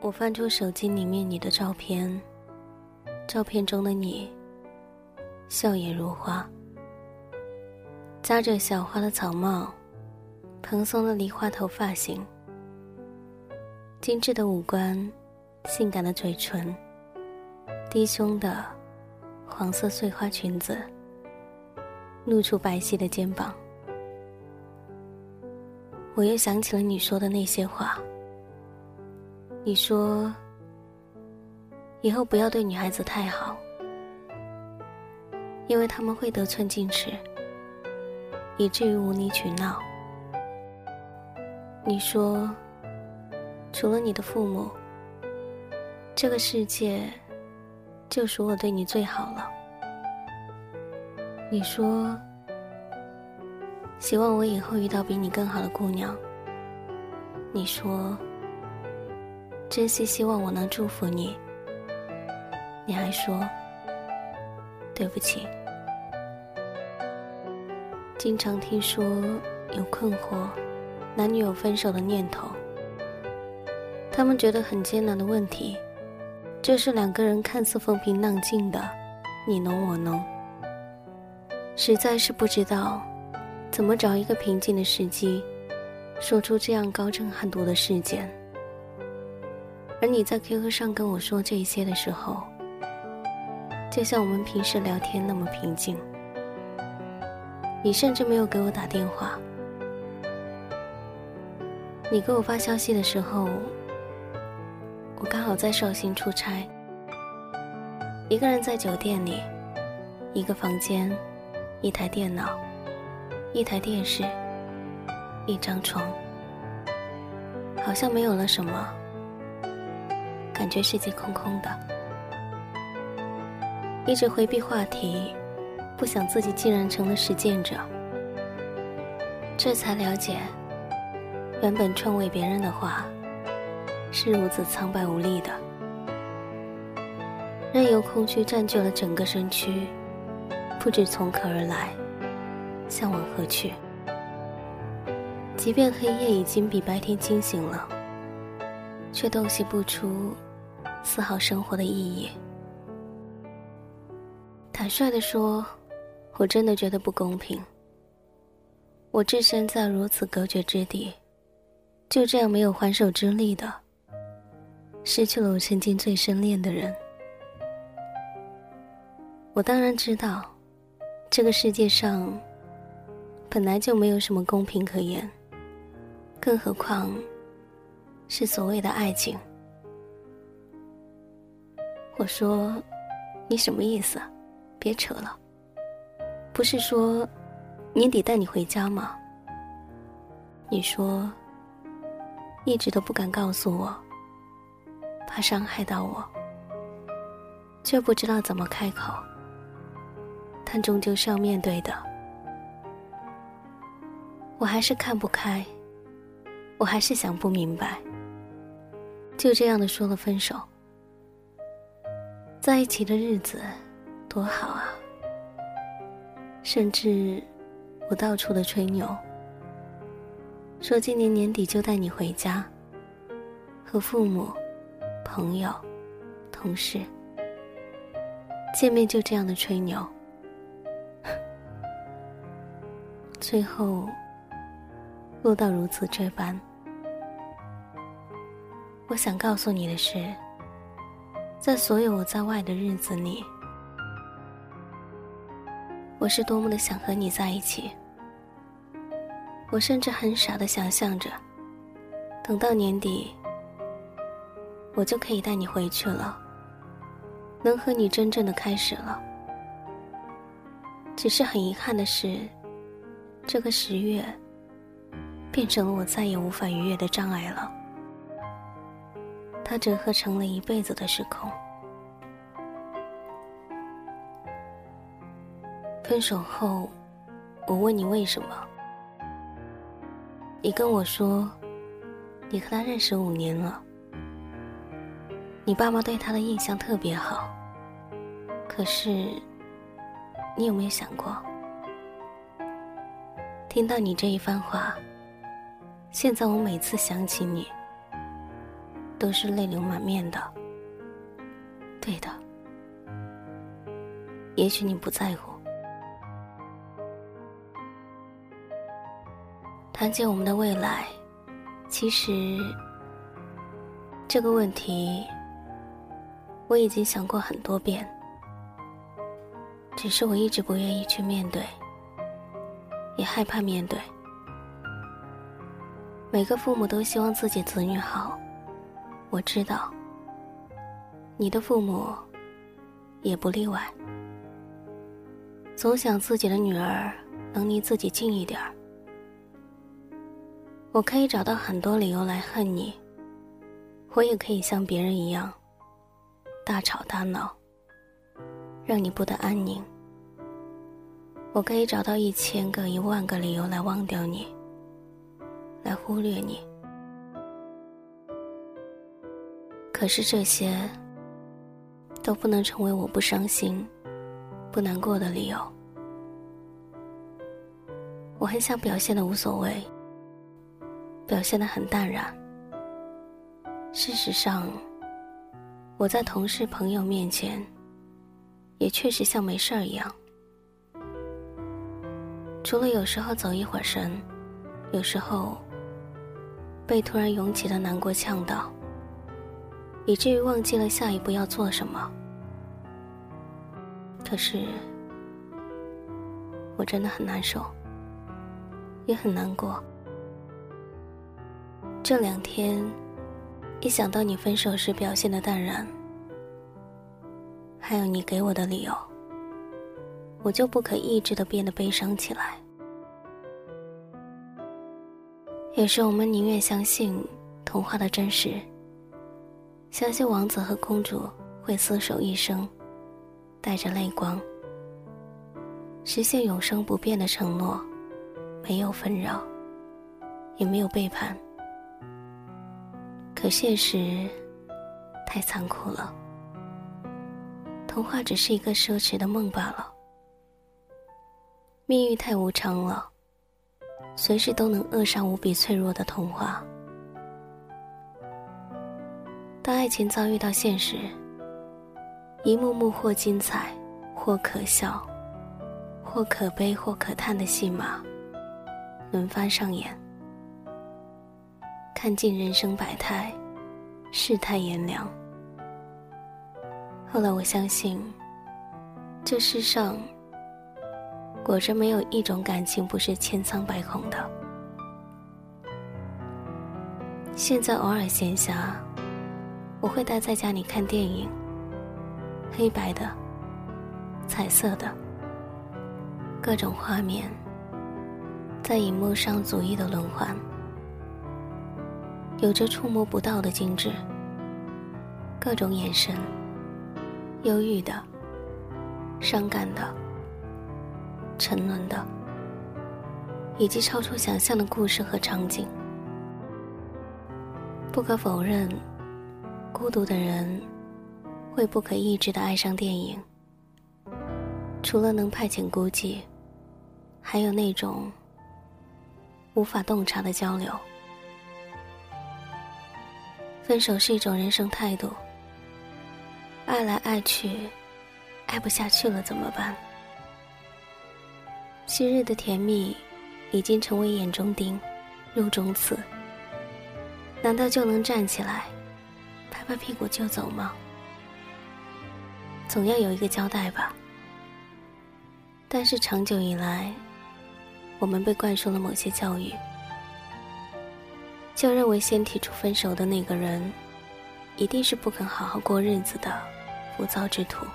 我翻出手机里面你的照片，照片中的你，笑靥如花，扎着小花的草帽，蓬松的梨花头发型，精致的五官，性感的嘴唇，低胸的黄色碎花裙子，露出白皙的肩膀。我又想起了你说的那些话。你说：“以后不要对女孩子太好，因为他们会得寸进尺，以至于无理取闹。”你说：“除了你的父母，这个世界就属我对你最好了。”你说：“希望我以后遇到比你更好的姑娘。”你说。真心希望我能祝福你。你还说对不起。经常听说有困惑，男女有分手的念头。他们觉得很艰难的问题，就是两个人看似风平浪静的你侬我侬，实在是不知道怎么找一个平静的时机，说出这样高震撼度的事件。而你在 QQ 上跟我说这一些的时候，就像我们平时聊天那么平静。你甚至没有给我打电话。你给我发消息的时候，我刚好在绍兴出差，一个人在酒店里，一个房间，一台电脑，一台电视，一张床，好像没有了什么。感觉世界空空的，一直回避话题，不想自己竟然成了实践者。这才了解，原本劝慰别人的话，是如此苍白无力的。任由空虚占据了整个身躯，不知从何而来，向往何去。即便黑夜已经比白天清醒了，却洞悉不出。丝毫生活的意义。坦率的说，我真的觉得不公平。我置身在如此隔绝之地，就这样没有还手之力的，失去了我曾经最深恋的人。我当然知道，这个世界上本来就没有什么公平可言，更何况是所谓的爱情。我说：“你什么意思？别扯了。不是说年底带你回家吗？你说一直都不敢告诉我，怕伤害到我，却不知道怎么开口。但终究是要面对的。我还是看不开，我还是想不明白。就这样的说了分手。”在一起的日子多好啊！甚至我到处的吹牛，说今年年底就带你回家，和父母、朋友、同事见面，就这样的吹牛，最后落到如此这般。我想告诉你的是。在所有我在外的日子里，我是多么的想和你在一起。我甚至很傻的想象着，等到年底，我就可以带你回去了，能和你真正的开始了。只是很遗憾的是，这个十月，变成了我再也无法逾越的障碍了。它折合成了一辈子的时空。分手后，我问你为什么？你跟我说，你和他认识五年了，你爸妈对他的印象特别好。可是，你有没有想过，听到你这一番话，现在我每次想起你。都是泪流满面的。对的，也许你不在乎。谈及我们的未来，其实这个问题我已经想过很多遍，只是我一直不愿意去面对，也害怕面对。每个父母都希望自己子女好，我知道，你的父母也不例外，总想自己的女儿能离自己近一点儿。我可以找到很多理由来恨你，我也可以像别人一样大吵大闹，让你不得安宁。我可以找到一千个、一万个理由来忘掉你，来忽略你。可是这些都不能成为我不伤心、不难过的理由。我很想表现的无所谓。表现的很淡然。事实上，我在同事朋友面前，也确实像没事儿一样。除了有时候走一会儿神，有时候被突然涌起的难过呛到，以至于忘记了下一步要做什么。可是，我真的很难受，也很难过。这两天，一想到你分手时表现的淡然，还有你给我的理由，我就不可抑制的变得悲伤起来。有时我们宁愿相信童话的真实，相信王子和公主会厮守一生，带着泪光，实现永生不变的承诺，没有纷扰，也没有背叛。可现实太残酷了，童话只是一个奢侈的梦罢了。命运太无常了，随时都能扼杀无比脆弱的童话。当爱情遭遇到现实，一幕幕或精彩、或可笑、或可悲、或可叹的戏码轮番上演。看尽人生百态，世态炎凉。后来我相信，这世上果真没有一种感情不是千疮百孔的。现在偶尔闲暇，我会待在家里看电影，黑白的、彩色的，各种画面在荧幕上逐一的轮换。有着触摸不到的精致，各种眼神，忧郁的、伤感的、沉沦的，以及超出想象的故事和场景。不可否认，孤独的人会不可抑制的爱上电影。除了能派遣孤寂，还有那种无法洞察的交流。分手是一种人生态度。爱来爱去，爱不下去了怎么办？昔日的甜蜜，已经成为眼中钉、肉中刺。难道就能站起来，拍屁股就走吗？总要有一个交代吧。但是长久以来，我们被灌输了某些教育。就认为先提出分手的那个人，一定是不肯好好过日子的浮躁之徒。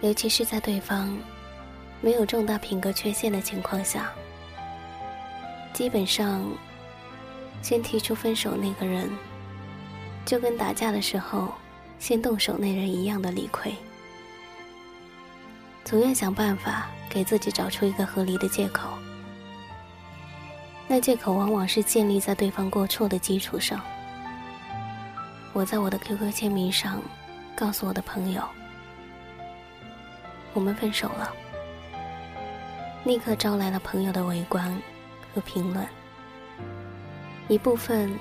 尤其是在对方没有重大品格缺陷的情况下，基本上先提出分手那个人，就跟打架的时候先动手那人一样的理亏，总要想办法给自己找出一个合理的借口。那借口往往是建立在对方过错的基础上。我在我的 QQ 签名上告诉我的朋友，我们分手了，立刻招来了朋友的围观和评论。一部分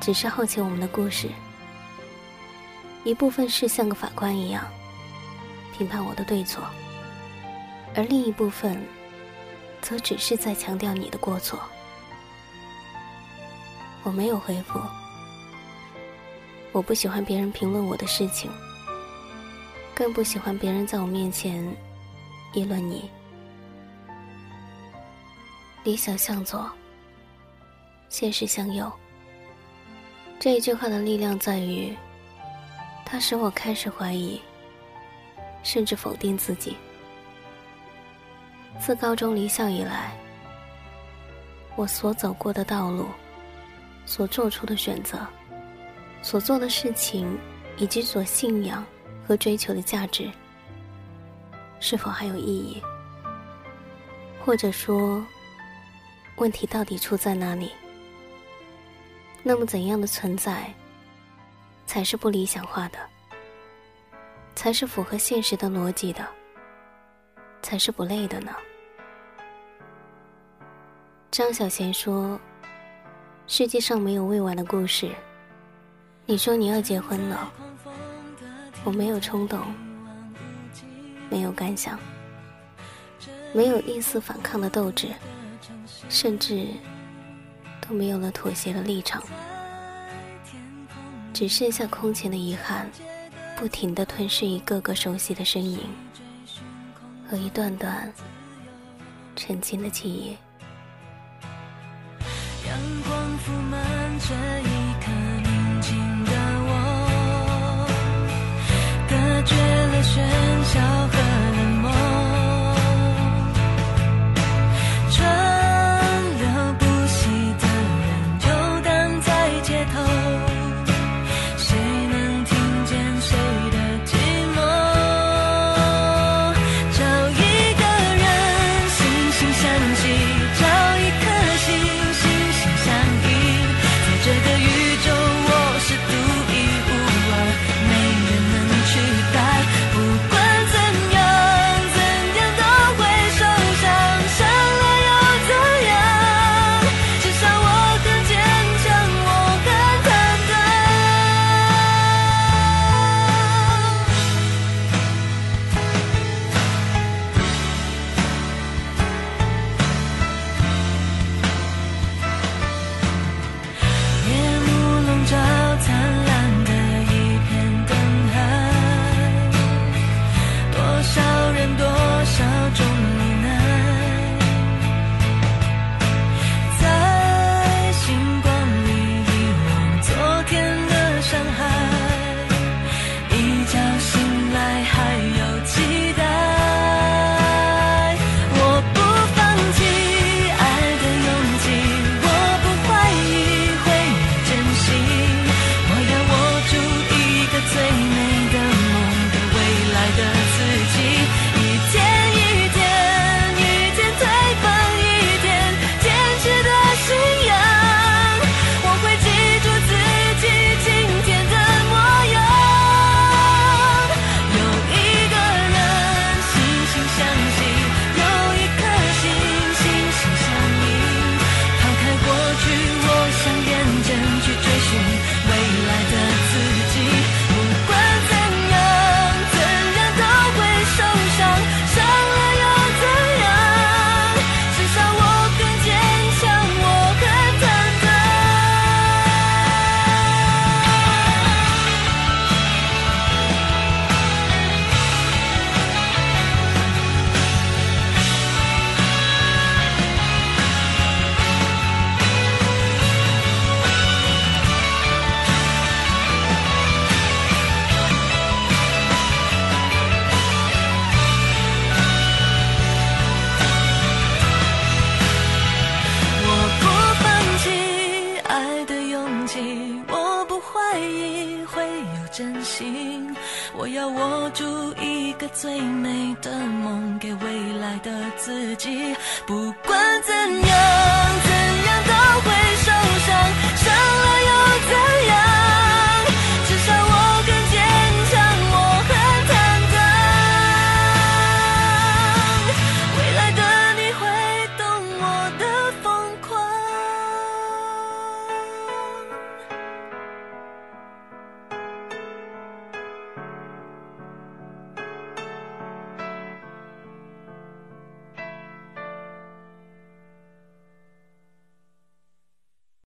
只是好奇我们的故事，一部分是像个法官一样评判我的对错，而另一部分则只是在强调你的过错。我没有回复，我不喜欢别人评论我的事情，更不喜欢别人在我面前议论你。理想向左，现实向右。这一句话的力量在于，它使我开始怀疑，甚至否定自己。自高中离校以来，我所走过的道路，所做出的选择，所做的事情，以及所信仰和追求的价值，是否还有意义？或者说？问题到底出在哪里？那么怎样的存在才是不理想化的？才是符合现实的逻辑的？才是不累的呢？张小娴说：“世界上没有未完的故事。”你说你要结婚了，我没有冲动，没有感想，没有一丝反抗的斗志。甚至没有了妥协的立场，只剩下空前的遗憾，不停的吞噬一个个熟悉的身影和一段段沉静的记忆。阳光铺满这一刻宁静的我，隔绝了喧嚣和我最美的梦，给未来的自己。不管。